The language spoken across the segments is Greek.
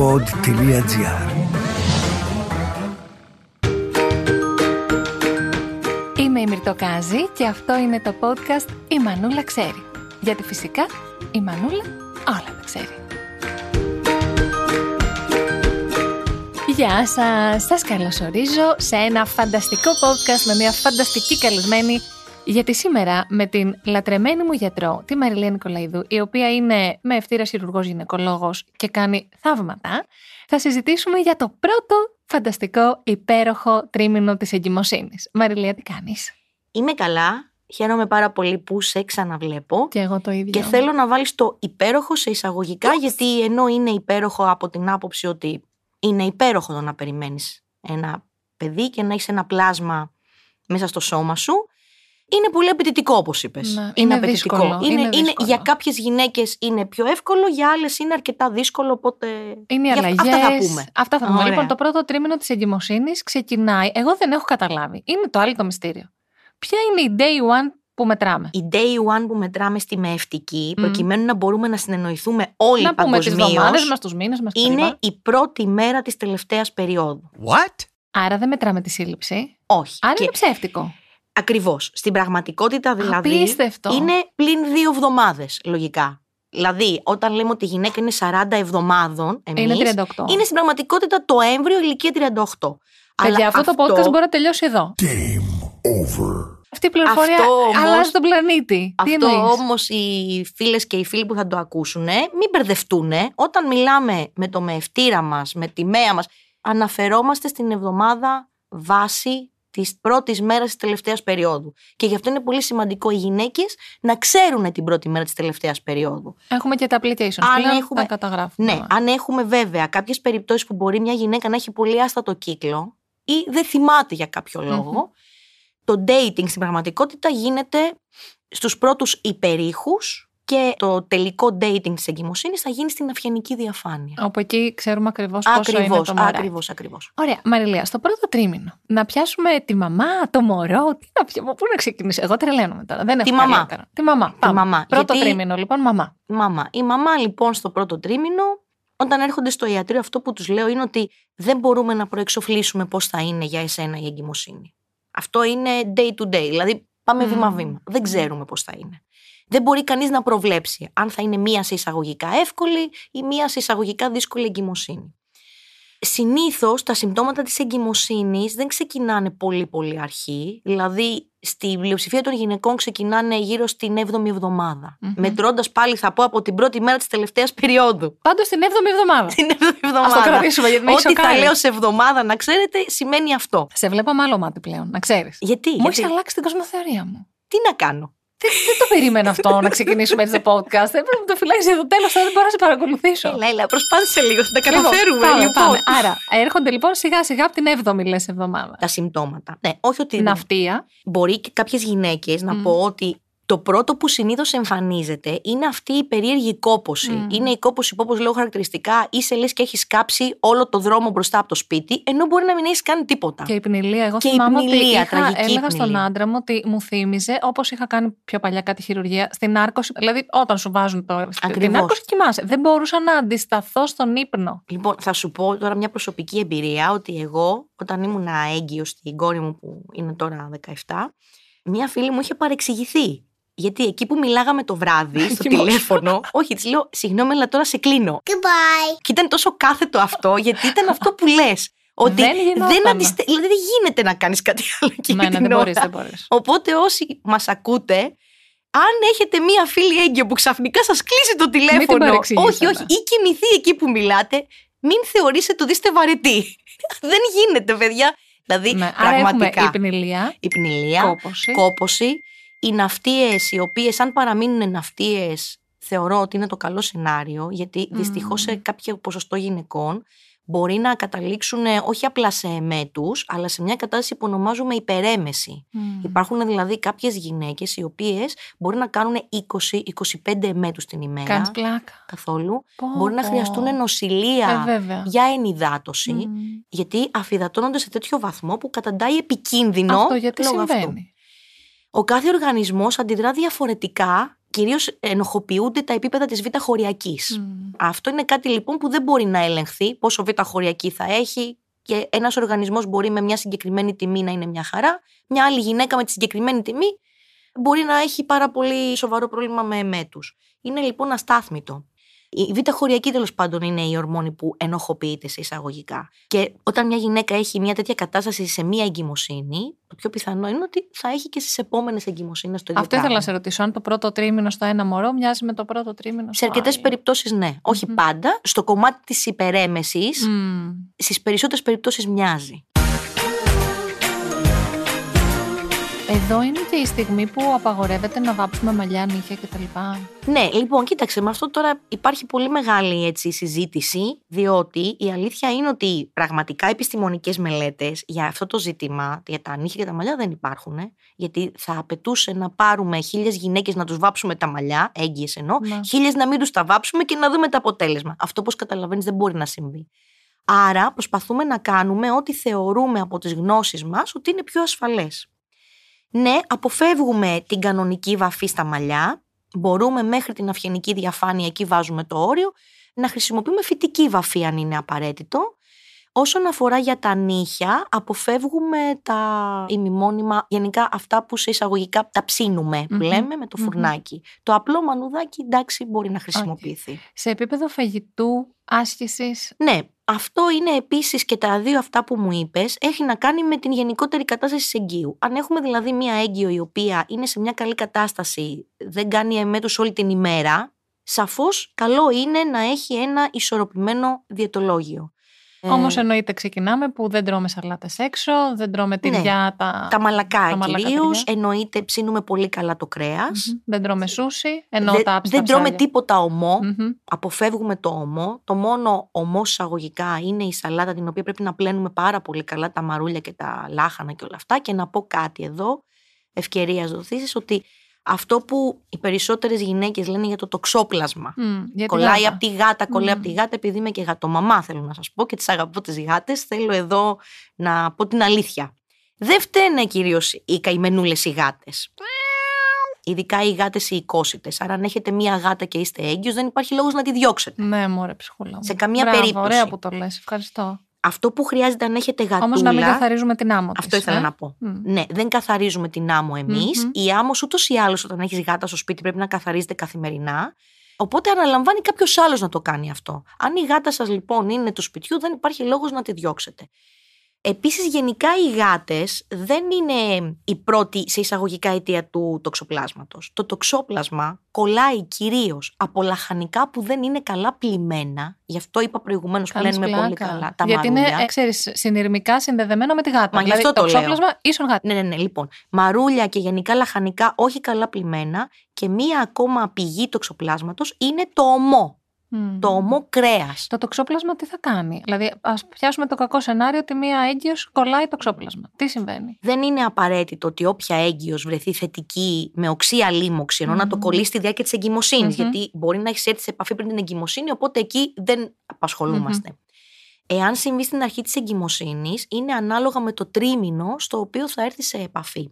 pod.gr Είμαι η Μυρτοκάζη και αυτό είναι το podcast «Η Μανούλα ξέρει». Γιατί φυσικά η Μανούλα όλα τα ξέρει. Γεια σας! Σας καλωσορίζω σε ένα φανταστικό podcast με μια φανταστική καλεσμένη γιατί σήμερα με την λατρεμένη μου γιατρό, τη Μαριλία Νικολαίδου, η οποία είναι με ευθύρα χειρουργός γυναικολόγος και κάνει θαύματα, θα συζητήσουμε για το πρώτο φανταστικό υπέροχο τρίμηνο της εγκυμοσύνης. Μαριλία, τι κάνεις; Είμαι καλά. Χαίρομαι πάρα πολύ που σε ξαναβλέπω. Και εγώ το ίδιο. Και θέλω να βάλεις το υπέροχο σε εισαγωγικά, γιατί ενώ είναι υπέροχο από την άποψη ότι είναι υπέροχο το να περιμένεις ένα παιδί και να έχεις ένα πλάσμα μέσα στο σώμα σου, είναι πολύ απαιτητικό, όπως είπες. Ναι, είναι απαιτητικό. δύσκολο, είναι είναι, δύσκολο. για κάποιες γυναίκες είναι πιο εύκολο, για άλλες είναι αρκετά δύσκολο. Οπότε. Είναι οι για- αλλαγές. Αυτά θα πούμε. Αυτά θα πούμε. Ωραία. Λοιπόν, το πρώτο τρίμηνο της εγκυμοσύνης ξεκινάει. Εγώ δεν έχω καταλάβει. Είναι το άλλο το μυστήριο. Ποια είναι η day one που μετράμε; Η day one που μετράμε στη μεευτική, προκειμένου να μπορούμε να συνεννοηθούμε όλοι να πούμε τις παγκοσμίως, εβδομάδε μας, τους μήνες μας. είναι η πρώτη μέρα της τελευταίας περίοδου. What? Άρα δεν μετράμε τη σύλληψη. Όχι. Άρα Και είναι ψεύτικο. Ακριβώς. Στην πραγματικότητα δηλαδή. Απίστευτο. Είναι πλην δύο εβδομάδες, λογικά. Δηλαδή, όταν λέμε ότι η γυναίκα είναι 40 εβδομάδων, εμείς, Είναι 38. είναι στην πραγματικότητα το έμβριο ηλικία 38. Παιδιά, αυτό, το podcast μπορεί να τελειώσει εδώ. Game over. Αυτή η πληροφορία Αυτό όμως- αλλάζει τον πλανήτη. Τι Αυτό εννοείς; όμως οι φίλες και οι φίλοι που θα το ακούσουν, μην μπερδευτούν. Όταν μιλάμε με το μεευτήρα μας, με τη μέα μας, αναφερόμαστε στην εβδομάδα βάση τη πρώτη μέρα της τελευταίας περίοδου. Και γι' αυτό είναι πολύ σημαντικό οι γυναίκες να ξέρουν την πρώτη μέρα της τελευταίας περίοδου. Έχουμε και τα applications. Αν πλέον έχουμε- τα καταγράφουμε. Ναι, αν έχουμε βέβαια κάποιες περιπτώσεις που μπορεί μια γυναίκα να έχει πολύ άστατο κύκλο ή δεν θυμάται για κάποιο λόγο, το dating στην πραγματικότητα γίνεται στους πρώτους υπερήχους και το τελικό dating της εγκυμοσύνης θα γίνει στην αυγενική διαφάνεια. Όπου εκεί ξέρουμε ακριβώς πόσο είναι Ακριβώς, το μωράκι. ακριβώς, ακριβώς. Ωραία, Μαριλία, στο πρώτο τρίμηνο. Να πιάσουμε τη μαμά, το μωρό. Τι να πιάσουμε, πού να ξεκινήσει. Εγώ τρελαίνομαι τώρα. Δεν έχω Τη καλή μαμά. άκρα. Τη μαμά. Πάμε. μαμά. Πρώτο Γιατί- τρίμηνο, λοιπόν, μαμά. Μαμά. Η μαμά λοιπόν στο πρώτο τρίμηνο, όταν έρχονται στο ιατρείο, αυτό που τους λέω είναι ότι δεν μπορούμε να προεξοφλήσουμε πώς θα είναι για εσένα η εγκυμοσύνη. Αυτό είναι day to day, δηλαδή πάμε Μμμ. βήμα-βήμα. Δεν ξέρουμε πώς θα είναι. Δεν μπορεί κανείς να προβλέψει αν θα είναι μία σε εισαγωγικά εύκολη ή μία σε εισαγωγικά δύσκολη εγκυμοσύνη. Συνήθως τα συμπτώματα της εγκυμοσύνης δεν ξεκινάνε πολύ πολύ αρχή, δηλαδή στη πλειοψηφία των γυναικών ξεκινάνε γύρω στην 7η εβδομάδα. Μμμ. Μετρώντας πάλι θα πω από την πρώτη μέρα της τελευταίας περίοδου. Πάντως την 7η εβδομάδα. Την 7η Α εβδομάδα. το κρατήσουμε γιατί με έχει Ό,τι θα σοκάρει. λέω σε εβδομάδα να ξέρετε σημαίνει αυτό. Σε βλέπω με άλλο μάτι πλέον, να ξέρεις. Γιατί, Μου γιατί; έχει αλλάξει την κοσμοθεωρία μου. τι να κάνω; Δεν το περίμενα αυτό να ξεκινήσουμε έτσι το podcast. Έπρεπε να το φυλάξει για το τέλος, δεν μπορώ να σε παρακολουθήσω. Έλα, έλα, προσπάθησε λίγο, θα τα Λοιπόν, καταφέρουμε. πάμε, λοιπόν. πάμε. Άρα, έρχονται λοιπόν σιγά σιγά από την 7η λες εβδομάδα. Τα συμπτώματα. Ναι, όχι ότι Ναυτία. μπορεί και κάποιες γυναίκες να Μμ. πω ότι το πρώτο που συνήθως εμφανίζεται είναι αυτή η περίεργη κόποση. Μμ. Είναι η κόποση που όπως λέω χαρακτηριστικά είσαι λες και έχεις κάψει όλο το δρόμο μπροστά από το σπίτι ενώ μπορεί να μην έχεις κάνει τίποτα. Και η πνηλία. Εγώ Και η θυμάμαι πνηλία, ότι είχα, τραγική έλεγα στον πνηλία. άντρα μου ότι μου θύμιζε όπως είχα κάνει πιο παλιά κάτι χειρουργία στην άρκωση. Δηλαδή, όταν σου βάζουν το, την Ακριβώς. άρκωση, κοιμάσαι. Δεν μπορούσα να αντισταθώ στον ύπνο. Λοιπόν, θα σου πω τώρα μια προσωπική εμπειρία ότι εγώ όταν ήμουν έγκυος στην κόρη μου που είναι τώρα 17, μια φίλη μου είχε παρεξηγηθεί. Γιατί εκεί που μιλάγαμε το βράδυ στο Κοιμόσου. τηλέφωνο, όχι, της λέω, συγγνώμη, αλλά τώρα σε κλείνω. Goodbye. Και ήταν τόσο κάθετο αυτό, γιατί ήταν αυτό που λες. Ότι Δεν γινόταν. αντιστε... δηλαδή δεν γίνεται να κάνεις κάτι άλλο εκεί Ναι, ναι, την δεν ώρα. μπορείς, δεν μπορείς. Οπότε όσοι μας ακούτε, αν έχετε μία φίλη έγκυο που ξαφνικά σας κλείσει το τηλέφωνο. παρεξηγήσετε. όχι, όχι, ή κοιμηθεί εκεί που μιλάτε, μην θεωρήσετε ότι είστε βαρετοί. δεν γίνεται, παιδιά. Δηλαδή, Ναι, άρα έχουμε πραγματικά. υπνηλία, Η πνηλία, κόποση. κόποση, οι ναυτίες, οι οποίες αν παραμείνουν ναυτίες, θεωρώ ότι είναι το καλό σενάριο, γιατί Μμμ. δυστυχώς σε κάποιο ποσοστό γυναικών μπορεί να καταλήξουν ε, όχι απλά σε εμέτους, αλλά σε μια κατάσταση που ονομάζουμε υπερέμεση. Μμ. Υπάρχουν δηλαδή κάποιες γυναίκες οι οποίες μπορεί να κάνουν 20-25 εμέτους την ημέρα. Κάνεις πλάκα. Καθόλου. Πω, Μπορεί να πω. χρειαστούν νοσηλεία Ε, βέβαια. για ενυδάτωση, Μμ. γιατί αφυδατώνονται σε τέτοιο βαθμό που καταντάει επικίνδυνο. Αυτό γιατί λόγω αυτού. Συμβαίνει. Ο κάθε οργανισμός αντιδρά διαφορετικά κυρίως ενοχοποιούνται τα επίπεδα της β' χωριακής. Μμ. Αυτό είναι κάτι λοιπόν που δεν μπορεί να ελεγχθεί πόσο β' χωριακή θα έχει και ένας οργανισμός μπορεί με μια συγκεκριμένη τιμή να είναι μια χαρά. Μια άλλη γυναίκα με τη συγκεκριμένη τιμή μπορεί να έχει πάρα πολύ σοβαρό πρόβλημα με εμέτους. Είναι λοιπόν αστάθμητο. Η β' χωριακή τέλος πάντων είναι η ορμόνη που ενοχοποιείται σε εισαγωγικά. Και όταν μια γυναίκα έχει μια τέτοια κατάσταση σε μία εγκυμοσύνη, το πιο πιθανό είναι ότι θα έχει και στις επόμενες εγκυμοσύνες το ίδιο Αυτό ήθελα πράγμα. να σε ρωτήσω. Αν το πρώτο τρίμηνο στο ένα μωρό μοιάζει με το πρώτο τρίμηνο Σε στο αρκετές άλλο; περιπτώσεις ναι. Όχι πάντα. Στο κομμάτι της υπερέμεσης, Μμ. στις περισσότερες περιπτώσεις μοιάζει. Εδώ είναι και η στιγμή που απαγορεύεται να βάψουμε μαλλιά, νύχια κτλ. Ναι, λοιπόν, κοίταξε, με αυτό τώρα υπάρχει πολύ μεγάλη έτσι, συζήτηση, διότι η αλήθεια είναι ότι πραγματικά επιστημονικές μελέτες για αυτό το ζήτημα, για τα νύχια και τα μαλλιά δεν υπάρχουν, ε, γιατί θα απαιτούσε να πάρουμε χίλιες γυναίκες να τους βάψουμε τα μαλλιά, έγκυες εννοώ, Ναι. χίλιες να μην τους τα βάψουμε και να δούμε το αποτέλεσμα. Αυτό, όπως καταλαβαίνεις, δεν μπορεί να συμβεί. Άρα προσπαθούμε να κάνουμε ό,τι θεωρούμε από τις γνώσεις μας ότι είναι πιο ασφαλές. Ναι, αποφεύγουμε την κανονική βαφή στα μαλλιά. Μπορούμε μέχρι την αυγενική διαφάνεια, εκεί βάζουμε το όριο, να χρησιμοποιούμε φυτική βαφή αν είναι απαραίτητο. Όσον αφορά για τα νύχια, αποφεύγουμε τα ημιμόνιμα, γενικά αυτά που σε εισαγωγικά τα ψήνουμε, που Μμμ. λέμε, με το Μμμ. φουρνάκι. Το απλό μανουδάκι, εντάξει, μπορεί να χρησιμοποιηθεί. Σε επίπεδο φαγητού, άσκησης; Ναι, αυτό είναι επίσης και τα δύο αυτά που μου είπες, έχει να κάνει με την γενικότερη κατάσταση της εγκύου. Αν έχουμε δηλαδή μία έγκυο η οποία είναι σε μια καλή κατάσταση, δεν κάνει εμέτους όλη την ημέρα, σαφώς καλό είναι να έχει ένα ισορροπημένο διαιτολόγιο. Όμως Ε, εννοείται ξεκινάμε που δεν τρώμε σαλάτες έξω, δεν τρώμε τυριά, τα. τα μαλακά τα μαλακά κυρίως, τυριά. εννοείται ψήνουμε πολύ καλά το κρέας. Μμμ. Δεν τρώμε σούσι, ενώ Δεν, τα άψτα δεν τρώμε ψάρια. τίποτα ομό. Μμμ. αποφεύγουμε το ομό. Το μόνο ομό εισαγωγικά είναι η σαλάτα την οποία πρέπει να πλένουμε πάρα πολύ καλά τα μαρούλια και τα λάχανα και όλα αυτά. Και να πω κάτι εδώ, ευκαιρίας δοθήσεις, ότι αυτό που οι περισσότερες γυναίκες λένε για το τοξόπλασμα. Μμ, για τη Κολλάει γάτα. από τη γάτα, κολλάει Μμμ. από τη γάτα, επειδή είμαι και γατομαμά, θέλω να σας πω και τις αγαπώ τις γάτες. Θέλω εδώ να πω την αλήθεια. Δεν φταίνε κυρίως οι καημενούλες οι γάτες. Ειδικά οι γάτες οι οικόσιτες. Άρα αν έχετε μία γάτα και είστε έγκυος δεν υπάρχει λόγος να τη διώξετε. Ναι, μωρέ, ψυχούλα μου. Σε καμία Μπράβο, περίπτωση. Ωραία που το λες, ευχαριστώ. Αυτό που χρειάζεται αν έχετε γατούλα... Όμως να μην καθαρίζουμε την άμμο της, Αυτό ήθελα ε; να πω. Μμ. Ναι, δεν καθαρίζουμε την άμμο εμείς. Μμμ. Η άμμο ούτως ή άλλως όταν έχεις γάτα στο σπίτι πρέπει να καθαρίζεται καθημερινά. Οπότε αναλαμβάνει κάποιος άλλος να το κάνει αυτό. Αν η γάτα σας λοιπόν είναι του σπιτιού, δεν υπάρχει λόγος να τη διώξετε. Επίσης γενικά οι γάτες δεν είναι η πρώτη σε εισαγωγικά αιτία του τοξοπλάσματος. Το τοξόπλασμα κολλάει κυρίως από λαχανικά που δεν είναι καλά πλημμένα. Γι' αυτό είπα προηγουμένως που Κάνεις λένε πολύ πλάκα. καλά. Τα Γιατί μαρούλια. είναι, ε, ξέρεις, συνειρμικά συνδεδεμένο με τη γάτα. Μα γι' δηλαδή, αυτό το το λέω. ξόπλασμα ίσον γάτα. Ναι, ναι, ναι. Λοιπόν, μαρούλια και γενικά λαχανικά όχι καλά πλημμένα και μία ακόμα πηγή τοξοπλάσματος είναι το ομό. Μμ. Το ομό κρέας. Το τοξόπλασμα τι θα κάνει; Δηλαδή, ας πιάσουμε το κακό σενάριο ότι μία έγκυος κολλάει το ξόπλασμα. Τι συμβαίνει; Δεν είναι απαραίτητο ότι όποια έγκυος βρεθεί θετική με οξία λίμωξη, ενώ να το Μμμ. κολλήσει στη διάρκεια της εγκυμοσύνης. Μμμ. Γιατί μπορεί να έχεις έρθει σε επαφή πριν την εγκυμοσύνη, οπότε εκεί δεν απασχολούμαστε. Εάν συμβεί στην αρχή της εγκυμοσύνης, είναι ανάλογα με το τρίμηνο στο οποίο θα έρθει σε επαφή.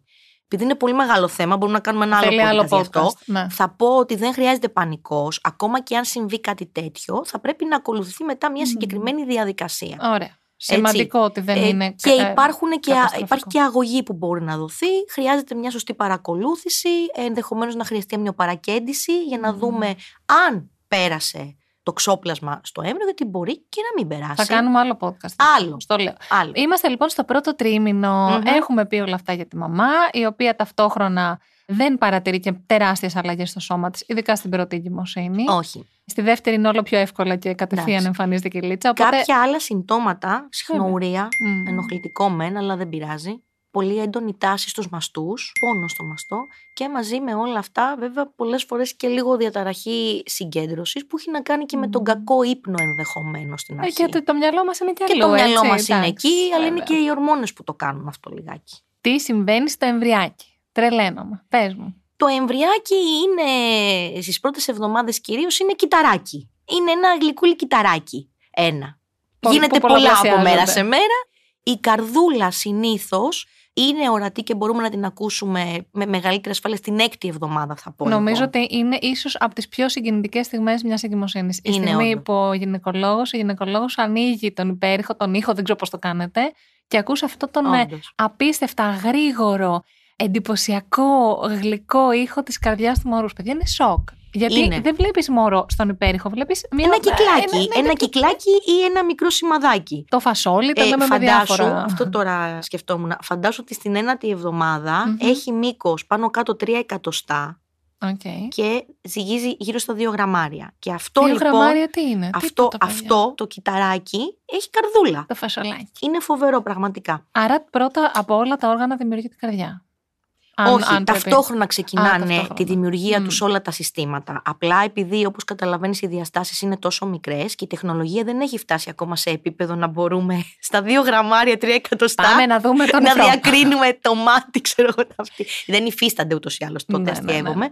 Επειδή είναι πολύ μεγάλο θέμα, μπορούμε να κάνουμε ένα άλλο Θέλει podcast άλλο γι' αυτό. podcast. Ναι. Θα πω ότι δεν χρειάζεται πανικός, ακόμα και αν συμβεί κάτι τέτοιο, θα πρέπει να ακολουθεί μετά μια Μμμ. συγκεκριμένη διαδικασία. Ωραία. Σημαντικό ότι δεν Ε, είναι. και ε, υπάρχουν και, καταστροφικό. υπάρχει και αγωγή που μπορεί να δοθεί. Χρειάζεται μια σωστή παρακολούθηση, ενδεχομένως να χρειαστεί αμνιοπαρακέντηση για να Μμμ. δούμε αν πέρασε το ξόπλασμα στο έμβριο, γιατί μπορεί και να μην περάσει. Θα κάνουμε άλλο podcast. Άλλο. Στο λέω. Άλλο. Είμαστε λοιπόν στο πρώτο τρίμηνο. Μμμ. Έχουμε πει όλα αυτά για τη μαμά, η οποία ταυτόχρονα δεν παρατηρεί και τεράστιες αλλαγές στο σώμα της, ειδικά στην πρώτη εγκυμοσύνη. Όχι. Στη δεύτερη είναι όλο πιο εύκολα και κατευθείαν Εντάξει. εμφανίζεται και η λίτσα. Οπότε... Κάποια άλλα συμπτώματα, συχνουρία, Μμ. ενοχλητικό μεν, αλλά δεν πειράζει. Πολύ έντονη τάση στους μαστούς, πόνο στο μαστό και μαζί με όλα αυτά βέβαια πολλές φορές και λίγο διαταραχή συγκέντρωσης που έχει να κάνει και με τον Μμμ. κακό ύπνο ενδεχομένως στην Ε, αρχή. και το, το μυαλό μας είναι και Και αλλού, το μυαλό έτσι, μας είναι εντάξει, εκεί, αλλά είναι βέβαια. και οι ορμόνες που το κάνουν αυτό λιγάκι. Τι συμβαίνει στο εμβριάκι; Τρελαίνομαι. Πες μου. Το εμβριάκι είναι στις πρώτες εβδομάδες κυρίως είναι κυταράκι. Είναι ένα γλυκούλι κυταράκι. Ένα. Πολύ- Γίνεται που πολλά από πολλαπλασιάζονται. μέρα σε μέρα. Η καρδούλα συνήθως είναι ορατή και μπορούμε να την ακούσουμε με μεγαλύτερη ασφάλεια στην έκτη εβδομάδα, θα πω. Νομίζω εγώ. ότι είναι ίσως από τις πιο συγκινητικές στιγμές μιας εγκυμοσύνης. Η Είναι στιγμή όντως. που ο γυναικολόγος, η γυναικολόγος ανοίγει τον υπέρηχο, τον ήχο, δεν ξέρω πώς το κάνετε, και ακούς αυτό τον ε, Όντως. απίστευτα γρήγορο, εντυπωσιακό, γλυκό ήχο της καρδιάς του μωρούς. Παιδιά, είναι σοκ. Γιατί Είναι. δεν βλέπεις μωρό στον υπέρηχο, βλέπεις μια. Ένα κυκλάκι. ένα- Ένα, ένα κυκλάκι ή ένα μικρό σημαδάκι. Το φασόλι, το Ε, λέμε με φαντάσου, διάφορα. αυτό τώρα σκεφτόμουν, φαντάσου ότι στην ένατη εβδομάδα Μμμ. έχει μήκος πάνω κάτω 3 εκατοστά Okay. και ζυγίζει γύρω στα 2 γραμμάρια. Και αυτό Δύο λοιπόν, γραμμάρια τι είναι; αυτό, τίποτα, παιδιά; αυτό το κυταράκι έχει καρδούλα. Το φασολάκι. Είναι φοβερό πραγματικά. Άρα πρώτα από όλα τα όργανα δημιουργεί την καρδιά. Αν- Όχι, αν πρέπει. ταυτόχρονα ξεκινάνε Α, ταυτόχρονα. τη δημιουργία Μμ. τους όλα τα συστήματα. Απλά επειδή, όπως καταλαβαίνεις, οι διαστάσεις είναι τόσο μικρές και η τεχνολογία δεν έχει φτάσει ακόμα σε επίπεδο να μπορούμε στα δύο γραμμάρια, τρία εκατοστά Πάμε να δούμε τον να νεφρό. διακρίνουμε το μάτι, ξέρω εγώ. Αυτή. Δεν υφίστανται ούτως ή άλλως, τότε Ναι, ναι, ναι. αστείευομαι.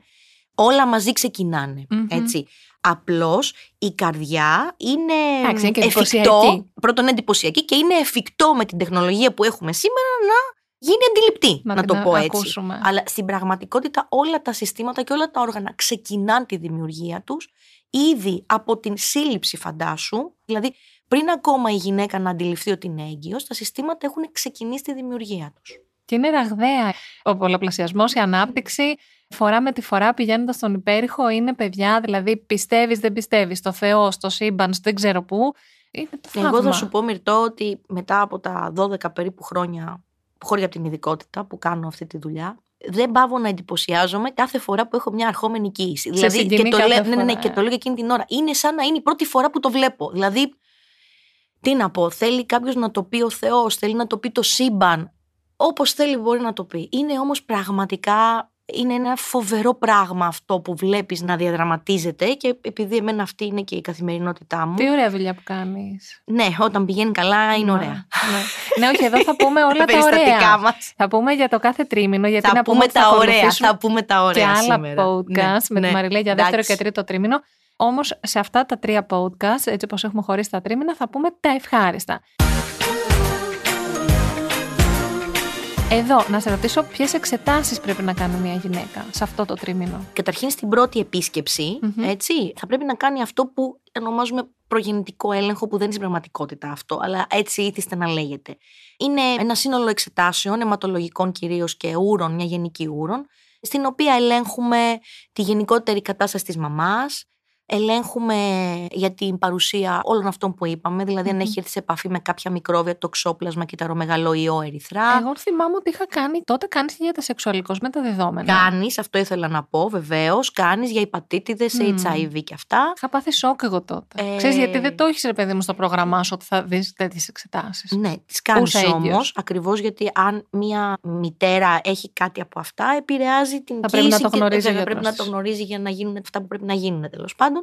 Όλα μαζί ξεκινάνε, Μμμ. έτσι. Απλώς η καρδιά είναι Εντάξει, είναι και εφικτό, εντυπωσιακή. πρώτον είναι εντυπωσιακή και είναι εφικτό με την τεχνολογία που έχουμε σήμερα να γίνει αντιληπτή, Να να, την το πω έτσι. ακούσουμε. Αλλά στην πραγματικότητα όλα τα συστήματα και όλα τα όργανα ξεκινάνε τη δημιουργία τους ήδη από την σύλληψη φαντάσου, δηλαδή πριν ακόμα η γυναίκα να αντιληφθεί ότι είναι έγκυος, τα συστήματα έχουν ξεκινήσει τη δημιουργία τους. Και είναι ραγδαία. Ο πολλαπλασιασμός, η ανάπτυξη, φορά με τη φορά πηγαίνοντας στον υπέρηχο, είναι παιδιά. Δηλαδή, πιστεύεις, δεν πιστεύεις, στο Θεό, στο σύμπαν, στο δεν ξέρω πού. Είναι το θαύμα. Εγώ θα σου πω, Μυρτώ, ότι μετά από τα 12 περίπου χρόνια, χώρια από την ειδικότητα που κάνω αυτή τη δουλειά, δεν πάβω να εντυπωσιάζομαι κάθε φορά που έχω μια αρχόμενη κοίηση. δηλαδή, συγκινεί και το, κάθε λέω, ναι, ναι, ναι, φορά, και ε. το λέω και εκείνη την ώρα. Είναι σαν να είναι η πρώτη φορά που το βλέπω. Δηλαδή, τι να πω, θέλει κάποιος να το πει ο Θεός, θέλει να το πει το σύμπαν. Όπως θέλει μπορεί να το πει. Είναι όμως πραγματικά. Είναι ένα φοβερό πράγμα αυτό που βλέπεις να διαδραματίζεται και επειδή εμένα αυτή είναι και η καθημερινότητά μου. Τι ωραία δουλειά που κάνεις. Ναι, όταν πηγαίνει καλά είναι ωραία. Ναι. ναι, όχι, εδώ θα πούμε όλα τα περιστατικά ωραία. μας. Θα πούμε για το κάθε τρίμηνο, γιατί Θα να πούμε πούμε ότι θα τα ωραία, ακολουθήσουν θα πούμε τα ωραία και άλλα σήμερα. podcast με Ναι, τη Μαριλέ για ναι, δεύτερο εντάξει. και τρίτο τρίμηνο. Όμως σε αυτά τα τρία podcast, έτσι όπως έχουμε χωρίσει τα τρίμηνα, θα πούμε τα ευχάριστα. Εδώ, να σε ρωτήσω ποιες εξετάσεις πρέπει να κάνει μια γυναίκα σε αυτό το τρίμηνο. Καταρχήν στην πρώτη επίσκεψη, Μμμ. έτσι, θα πρέπει να κάνει αυτό που ονομάζουμε προγεννητικό έλεγχο, που δεν είναι στην πραγματικότητα αυτό, αλλά έτσι ήθιστε να λέγεται. Είναι ένα σύνολο εξετάσεων, αιματολογικών κυρίως και ούρων, μια γενική ούρων, στην οποία ελέγχουμε τη γενικότερη κατάσταση της μαμάς, ελέγχουμε για την παρουσία όλων αυτών που είπαμε, δηλαδή αν Μμμ. έχει έρθει σε επαφή με κάποια μικρόβια, τοξόπλασμα, κυταρομεγαλό ιό, ερυθρά. Εγώ θυμάμαι ότι είχα κάνει τότε κάνεις για τα σεξουαλικώς με τα δεδομένα. Κάνεις, αυτό ήθελα να πω, βεβαίως. Κάνεις για υπατήτηδες, Μμμ. HIV και αυτά. Είχα πάθει σοκ εγώ τότε. Ε, Ξέρεις γιατί δεν το έχεις ρε παιδί μου στο πρόγραμμά σου ότι θα δεις τέτοιες εξετάσεις; Ναι, τις κάνεις Ούσα έγκυος. όμω, ακριβώς γιατί αν μια μητέρα έχει κάτι από αυτά, επηρεάζει την Θα πρέπει να κοίηση το και γνωρίζει ο βέβαια, γιατρός πρέπει να το της. γνωρίζει για να γίνουν αυτά που πρέπει να γίνουν τέλος πάντων.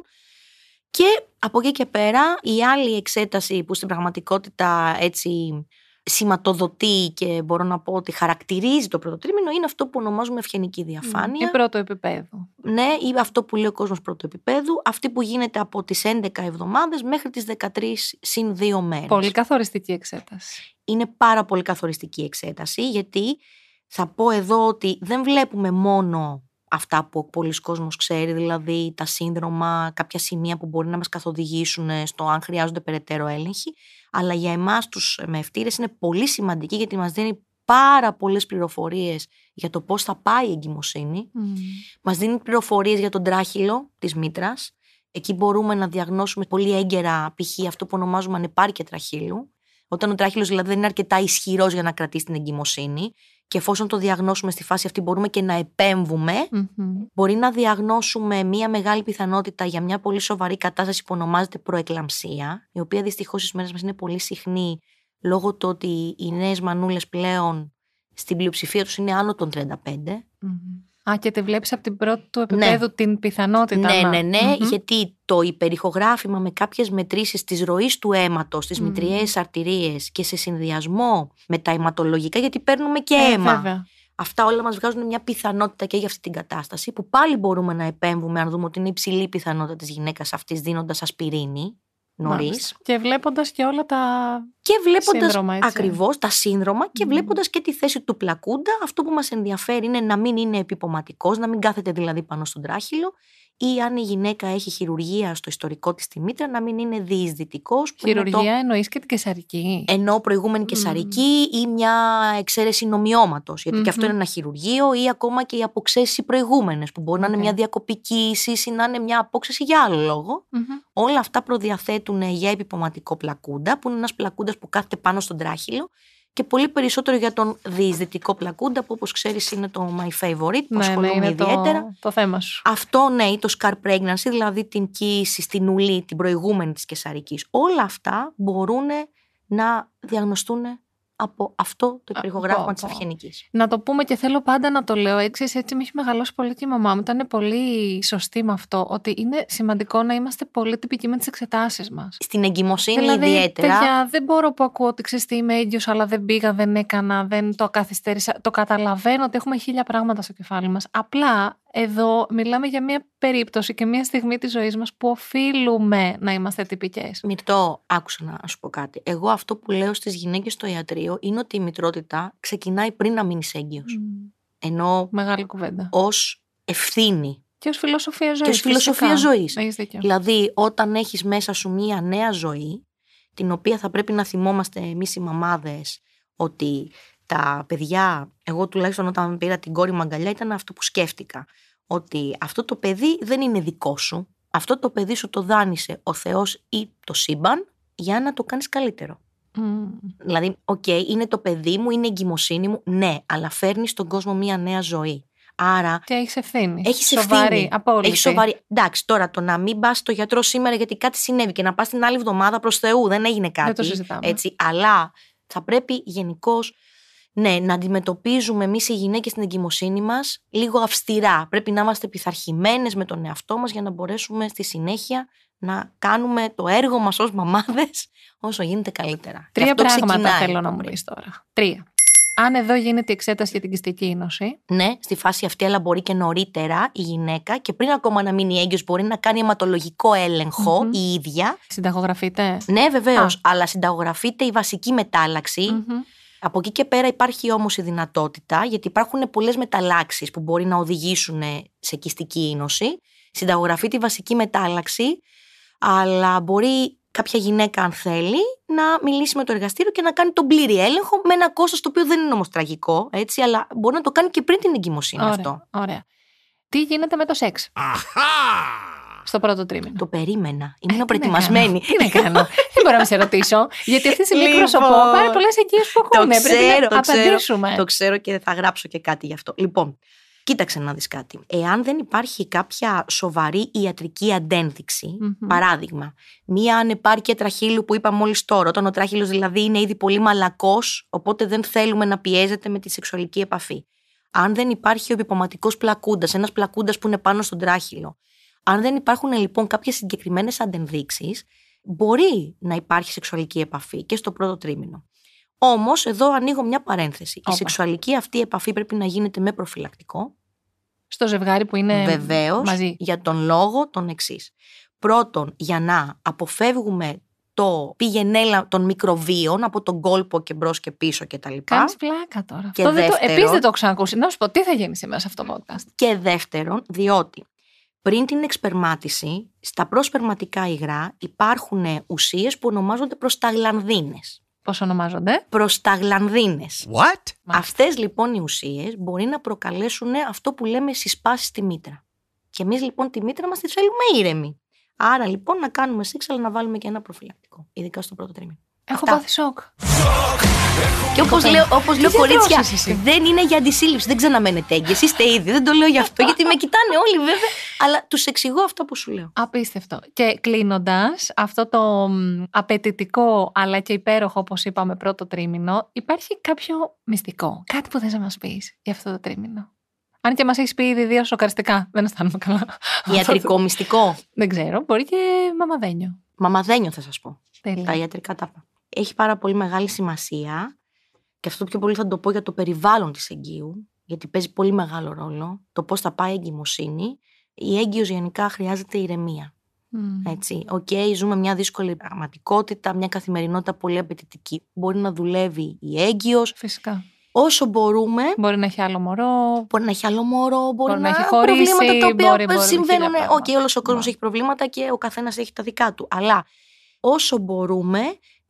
Και από εκεί και πέρα, η άλλη εξέταση που στην πραγματικότητα έτσι σηματοδοτεί και μπορώ να πω ότι χαρακτηρίζει το πρώτο τρίμηνο είναι αυτό που ονομάζουμε ευγενική διαφάνεια. Ή πρώτο επίπεδο. Ναι, ή αυτό που λέει ο κόσμος πρώτου επίπεδου, αυτή που γίνεται από τις 11 εβδομάδες μέχρι τις 13 συν 2 μέρες. Πολύ καθοριστική εξέταση. Είναι πάρα πολύ καθοριστική εξέταση, γιατί θα πω εδώ ότι δεν βλέπουμε μόνο αυτά που ο πολλής κόσμος ξέρει, δηλαδή τα σύνδρομα, κάποια σημεία που μπορεί να μας καθοδηγήσουν στο αν χρειάζονται περαιτέρω έλεγχοι, αλλά για εμάς τους μευτήρες είναι πολύ σημαντική γιατί μας δίνει πάρα πολλές πληροφορίες για το πώς θα πάει η εγκυμοσύνη, Μας δίνει πληροφορίες για τον τράχυλο της μήτρας. Εκεί μπορούμε να διαγνώσουμε πολύ έγκαιρα π.χ. αυτό που ονομάζουμε ανεπάρκεια τραχύλου. Όταν ο τράχυλος δηλαδή δεν είναι αρκετά ισχυρός για να κρατήσει την εγκυμοσύνη. Και εφόσον το διαγνώσουμε στη φάση αυτή, μπορούμε και να επέμβουμε. Μμμ. Μπορεί να διαγνώσουμε μία μεγάλη πιθανότητα για μια πολύ σοβαρή κατάσταση που ονομάζεται προεκλαμψία, η οποία δυστυχώς στις μέρες μας είναι πολύ συχνή λόγω του ότι οι νέες μανούλες πλέον στην πλειοψηφία τους είναι άνω των 35. Μμμ. Α, και τη βλέπεις από την πρώτη του επίπεδου την πιθανότητα. Ναι, να- ναι, ναι, Μμμ. γιατί το υπερηχογράφημα με κάποιες μετρήσεις της ροής του αίματος, στις Μμμ. μητριαίες αρτηρίες και σε συνδυασμό με τα αιματολογικά, γιατί παίρνουμε και Ε, αίμα. βέβαια. Αυτά όλα μας βγάζουν μια πιθανότητα και για αυτή την κατάσταση, που πάλι μπορούμε να επέμβουμε αν δούμε ότι είναι υψηλή η πιθανότητα της γυναίκας αυτής δίνοντας ασπιρίνη. Νωρίς. Μάλιστα. Και βλέποντας και όλα τα. Και βλέποντας Σύνδρομα, έτσι. ακριβώς τα σύνδρομα και Μμμ. βλέποντας και τη θέση του πλακούντα, αυτό που μας ενδιαφέρει είναι να μην είναι επιποματικό, να μην κάθεται δηλαδή πάνω στον τράχυλο, ή αν η γυναίκα έχει χειρουργία στο ιστορικό της της μήτρα, να μην είναι διεισδυτικός. Χειρουργία εννοείς και την κεσαρική; Ενώ προηγούμενη κεσαρική ή μια εξαίρεση ινομυώματος. Γιατί και αυτό Μμμ. είναι ένα χειρουργείο, ή ακόμα και οι αποξέσεις προηγούμενες, που μπορεί να Οκ. είναι μια διακοπή κύησης ή να είναι μια απόξεση για άλλο λόγο. Μμμ. Όλα αυτά προδιαθέτουν για επιπωματικό πλακούντα, που είναι ένας πλακούντας που κάθεται πάνω στον τράχηλο, και πολύ περισσότερο για τον διεισδυτικό πλακούντα, που όπως ξέρεις είναι το my favorite, που Ναι, ναι, ασχολούμαι είναι ιδιαίτερα. το, το θέμα σου. Αυτό ναι, ή το scar pregnancy, δηλαδή την κύηση στην ουλή, την προηγούμενη της καισαρικής. Όλα αυτά μπορούν να διαγνωστούν από αυτό το Α, υπεργογράφημα πω, της πω. ευγενικής. Να το πούμε και θέλω πάντα να το λέω έτσι, έτσι με έχει μεγαλώσει πολύ και η μαμά μου. Ήταν πολύ σωστή με αυτό, ότι είναι σημαντικό να είμαστε πολύ τυπικοί με τις εξετάσεις μας. Στην εγκυμοσύνη Δηλαδή, ιδιαίτερα, παιδιά, δεν μπορώ που ακούω ότι ξέρεις τι είμαι έγκυος, αλλά δεν πήγα, δεν έκανα, δεν το καθυστέρησα. Το καταλαβαίνω ότι έχουμε χίλια πράγματα στο κεφάλι μας. Απλά εδώ μιλάμε για μια περίπτωση και μια στιγμή της ζωής μας που οφείλουμε να είμαστε τυπικές. Μυρτώ, άκουσα να σου πω κάτι. Εγώ αυτό που λέω στις γυναίκες στο ιατρείο είναι ότι η μητρότητα ξεκινάει πριν να μείνεις έγκυος. Ενώ Μεγάλη κουβέντα. ως ευθύνη Και ως φιλοσοφία ζωής. και ως φιλοσοφία ζωής. Έχεις δίκιο. Δηλαδή, όταν έχεις μέσα σου μία νέα ζωή, την οποία θα πρέπει να θυμόμαστε εμείς οι μαμάδες, ότι τα παιδιά, εγώ τουλάχιστον όταν πήρα την κόρη μου αγκαλιά, ήταν αυτό που σκέφτηκα. Ότι αυτό το παιδί δεν είναι δικό σου. Αυτό το παιδί σου το δάνεισε ο Θεός ή το σύμπαν για να το κάνεις καλύτερο. Μμ. Δηλαδή, οκ, είναι το παιδί μου, είναι η εγκυμοσύνη μου, ναι, αλλά φέρνεις στον κόσμο μία νέα ζωή. Άρα Και έχεις ευθύνη. έχεις Σοβαρή, ευθύνη. απόλυτη. Έχεις σοβαρή. Εντάξει, τώρα το να μην πας στο γιατρό σήμερα γιατί κάτι συνέβη και να πας την άλλη εβδομάδα προς Θεού δεν έγινε κάτι. το συζητάμε. Έτσι, αλλά θα πρέπει γενικώς ναι, να αντιμετωπίζουμε εμείς οι γυναίκες την εγκυμοσύνη μας λίγο αυστηρά. Πρέπει να είμαστε πειθαρχημένες με τον εαυτό μας για να μπορέσουμε στη συνέχεια να κάνουμε το έργο μας ως μαμάδες όσο γίνεται καλύτερα. Και Τρία αυτό πράγματα ξεκινάει θέλω από να μου πριν. πεις τώρα. Τρία. Αν εδώ γίνεται η εξέταση για την κυστική ίνωση, Ναι, στη φάση αυτή, αλλά μπορεί και νωρίτερα η γυναίκα και πριν ακόμα να μείνει έγκυος μπορεί να κάνει αιματολογικό έλεγχο Μμμ. η ίδια. συνταγογραφείτε. Ναι, βεβαίως, Α. αλλά συνταγογραφείται η βασική μετάλλαξη. Μμμ. Από εκεί και πέρα υπάρχει όμως η δυνατότητα, γιατί υπάρχουν πολλές μεταλλάξεις που μπορεί να οδηγήσουν σε κυστική ίνωση. Συνταγογραφείται η βασική μετάλλαξη, αλλά μπορεί κάποια γυναίκα, αν θέλει, να μιλήσει με το εργαστήριο και να κάνει τον πλήρη έλεγχο με ένα κόστος το οποίο δεν είναι όμως τραγικό, έτσι, αλλά μπορεί να το κάνει και πριν την εγκυμοσύνη Ωραία, αυτό. ωραία. Τι γίνεται με το σεξ; Στο πρώτο τρίμηνο. Το περίμενα. Ε, Ήμουν τι να προετοιμασμένη. κάνω, Τι να κάνω. Δεν μπορώ να σε ρωτήσω. Γιατί αυτή τη στιγμή Λοιπόν, εκπροσωπώ πάρα πολλές εγγύε που Το έχουν. Πρέπει ξέρω, να το ξέρω. απαντήσουμε. Το ξέρω και θα γράψω και κάτι γι' αυτό. Λοιπόν, κοίταξε να δεις κάτι. Εάν δεν υπάρχει κάποια σοβαρή ιατρική αντένδειξη, Μμμ. παράδειγμα, μία ανεπάρκεια τραχύλου που είπα μόλις τώρα, όταν ο τράχυλος δηλαδή είναι ήδη πολύ μαλακός, οπότε δεν θέλουμε να πιέζεται με τη σεξουαλική επαφή. Αν δεν υπάρχει ο επιποματικός πλακούντας, ένας πλακούντας που είναι πάνω στον τράχυλο, αν δεν υπάρχουν λοιπόν κάποιες συγκεκριμένες αντενδείξεις, μπορεί να υπάρχει σεξουαλική επαφή και στο πρώτο τρίμηνο. Όμως, εδώ ανοίγω μια παρένθεση. Όπα. Η σεξουαλική αυτή επαφή πρέπει να γίνεται με προφυλακτικό. Στο ζευγάρι που είναι Βεβαίως, μαζί. για τον λόγο τον εξής. Πρώτον, για να αποφεύγουμε το πηγενέλα των μικροβίων από τον κόλπο και μπρος και πίσω κτλ. Κάνεις πλάκα τώρα. Και αυτό δεν το, δεύτερον- επίσης δεν το έχω ξανακούσει. Να σου πω, τι θα γίνει σήμερα σε αυτό το podcast; Και δεύτερον, διότι πριν την εξπερμάτιση, στα προσπερματικά υγρά υπάρχουν ουσίες που ονομάζονται προσταγλανδίνες. Πώς ονομάζονται; Προσταγλανδίνες. What? Αυτές λοιπόν οι ουσίες μπορεί να προκαλέσουν αυτό που λέμε συσπάσεις στη μήτρα. Και εμείς λοιπόν τη μήτρα μας τη θέλουμε ήρεμη. Άρα λοιπόν να κάνουμε σεξ αλλά να βάλουμε και ένα προφυλακτικό, ειδικά στο πρώτο τρίμηνο. Έχω Αυτά. πάθει σοκ. Και όπως Κοπέλα. λέω, όπως λέω Τι κορίτσια, γιατρός είσαι εσύ; δεν είναι για αντισύλληψη. Δεν ξαναμένετε έγκυες. Είστε ήδη. Δεν το λέω γι' αυτό, γιατί με κοιτάνε όλοι βέβαια. Αλλά τους εξηγώ αυτό που σου λέω. Απίστευτο. Και κλείνοντας αυτό το μ, απαιτητικό αλλά και υπέροχο, όπως είπαμε, πρώτο τρίμηνο, υπάρχει κάποιο μυστικό. Κάτι που θες να μας πεις για αυτό το τρίμηνο. Αν και μας έχεις πει ήδη δύο σοκαριστικά. Δεν αισθάνομαι καλά. Ιατρικό μυστικό. Δεν ξέρω. Μπορεί και μαμαδένιο. Μαμαδένιο θα σας πω. Τέλεια. Τα ιατρικά τα είπα. Έχει πάρα πολύ μεγάλη σημασία και αυτό πιο πολύ θα το πω για το περιβάλλον της εγκύου, γιατί παίζει πολύ μεγάλο ρόλο το πώς θα πάει η εγκυμοσύνη. Η έγκυος γενικά χρειάζεται ηρεμία. Μμ. Έτσι. Οκ, ζούμε μια δύσκολη πραγματικότητα, μια καθημερινότητα πολύ απαιτητική. Μπορεί να δουλεύει η έγκυος. Φυσικά. Όσο μπορούμε, Μπορεί να έχει άλλο μωρό. Μπορεί να έχει άλλο μωρό, μπορεί, Μπορεί να να έχει έχει χωρίσει, προβλήματα τα οποία μπορεί, μπορεί, συμβαίνουν. χίλια Οκ, πράγματα. όλος ο κόσμος Ναι. έχει προβλήματα και ο καθένας έχει τα δικά του. Αλλά όσο μπορούμε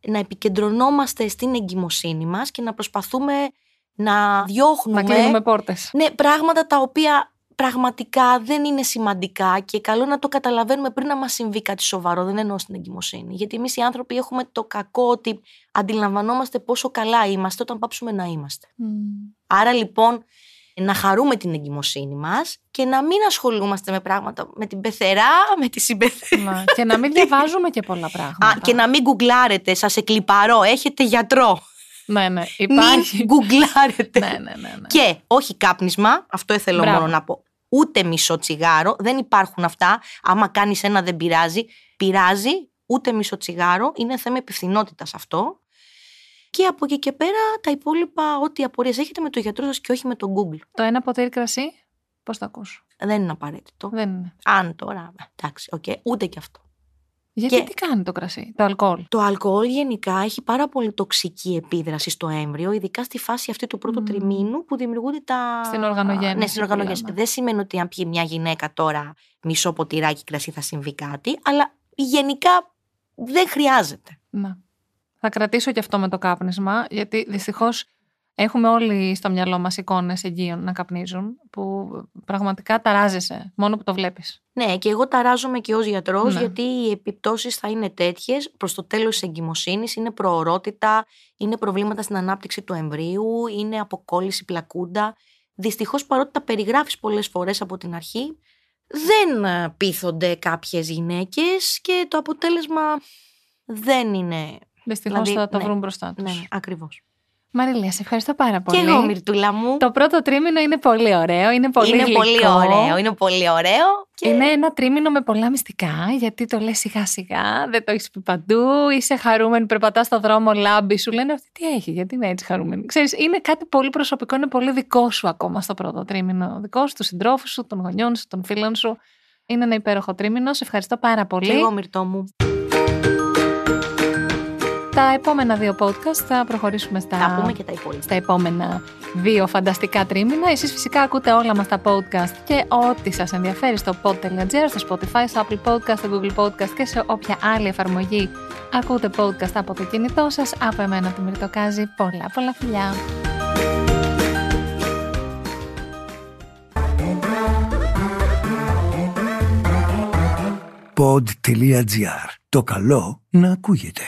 να επικεντρωνόμαστε στην εγκυμοσύνη μας και να προσπαθούμε να διώχνουμε Να κλείνουμε πόρτες. ναι, πράγματα τα οποία πραγματικά δεν είναι σημαντικά και καλό να το καταλαβαίνουμε πριν να μας συμβεί κάτι σοβαρό. Δεν εννοώ στην εγκυμοσύνη. Γιατί εμείς οι άνθρωποι έχουμε το κακό ότι αντιλαμβανόμαστε πόσο καλά είμαστε όταν πάψουμε να είμαστε. Άρα λοιπόν να χαρούμε την εγκυμοσύνη μας και να μην ασχολούμαστε με πράγματα, με την πεθερά, με τη συμπεθερά. και να μην διαβάζουμε και πολλά πράγματα. Α, και να μην γκουγκλάρετε, σας εκλυπαρώ, έχετε γιατρό. Ναι, ναι. Υπάρχει. Μην γκουγκλάρετε. ναι, ναι, ναι, ναι. Και όχι κάπνισμα, αυτό ήθελα Μπράβο. μόνο να πω. Ούτε μισό τσιγάρο, δεν υπάρχουν αυτά. Άμα κάνεις ένα δεν πειράζει. Πειράζει, ούτε μισό τσιγάρο. Είναι θέμα υπευθυνότητα αυτό. Και από εκεί και πέρα τα υπόλοιπα, ό,τι απορίες έχετε με το γιατρό σας και όχι με το Google. Το ένα ποτήρι κρασί, πώς το ακούς. Δεν είναι απαραίτητο. Δεν είναι. Αν τώρα, εντάξει, οκ, ούτε και αυτό. Γιατί Και- τι κάνει το κρασί, το αλκοόλ; Το αλκοόλ γενικά έχει πάρα πολύ τοξική επίδραση στο έμβριο, ειδικά στη φάση αυτή του πρώτου Μμμ. τριμήνου που δημιουργούνται τα. Στην οργανογέννηση Ναι, στην που οργανογέννηση. λέμε. Δεν σημαίνει ότι αν πιει μια γυναίκα τώρα μισό ποτηράκι κρασί θα συμβεί κάτι, αλλά γενικά δεν χρειάζεται. Να. Θα κρατήσω και αυτό με το κάπνισμα, γιατί δυστυχώς έχουμε όλοι στο μυαλό μας εικόνες εγγύων να καπνίζουν, που πραγματικά ταράζεσαι μόνο που το βλέπεις. Ναι, και εγώ ταράζομαι και ως γιατρός, Ναι. γιατί οι επιπτώσεις θα είναι τέτοιες προς το τέλος της εγκυμοσύνης. Είναι προορότητα, είναι προβλήματα στην ανάπτυξη του εμβρίου, είναι αποκόλληση πλακούντα. Δυστυχώς, παρότι τα περιγράφεις πολλές φορές από την αρχή, δεν ε, πείθονται κάποιες γυναίκες και το αποτέλεσμα δεν είναι. Δυστυχώς Δηλαδή, θα το ναι. βρουν μπροστά τους. Ναι, ναι ακριβώς. Μαριλία, σε ευχαριστώ πάρα πολύ. Και εγώ, Μυρτούλα μου. Το πρώτο τρίμηνο είναι πολύ ωραίο, είναι πολύ είναι γλυκό. πολύ ωραίο. Είναι πολύ ωραίο. Και... Είναι ένα τρίμηνο με πολλά μυστικά, γιατί το λες σιγά σιγά, δεν το έχεις πει παντού, είσαι χαρούμενη, περπατάς στο δρόμο, λάμπεις, σου λένε αυτή τι έχει, γιατί είναι έτσι χαρούμενη. Ξέρεις, είναι κάτι πολύ προσωπικό, είναι πολύ δικό σου ακόμα στο πρώτο τρίμηνο. Δικό σου, του συντρόφου σου, των γονιών σου, των φίλων σου. Είναι ένα υπέροχο τρίμηνο. Σε ευχαριστώ πάρα πολύ. Και εγώ, Μυρτώ μου. Τα επόμενα δύο podcast θα προχωρήσουμε στα, Θα πούμε και τα υπόλοιπα. στα επόμενα δύο φανταστικά τρίμηνα. Εσείς φυσικά ακούτε όλα μας τα podcast και ό,τι σας ενδιαφέρει στο pod.gr, στο Spotify, στο Apple Podcast, στο Google Podcast και σε όποια άλλη εφαρμογή ακούτε podcast από το κινητό σας. Από εμένα τη Μυρτοκάζη. Πολλά πολλά φιλιά. Pod.gr. Το καλό να ακούγεται.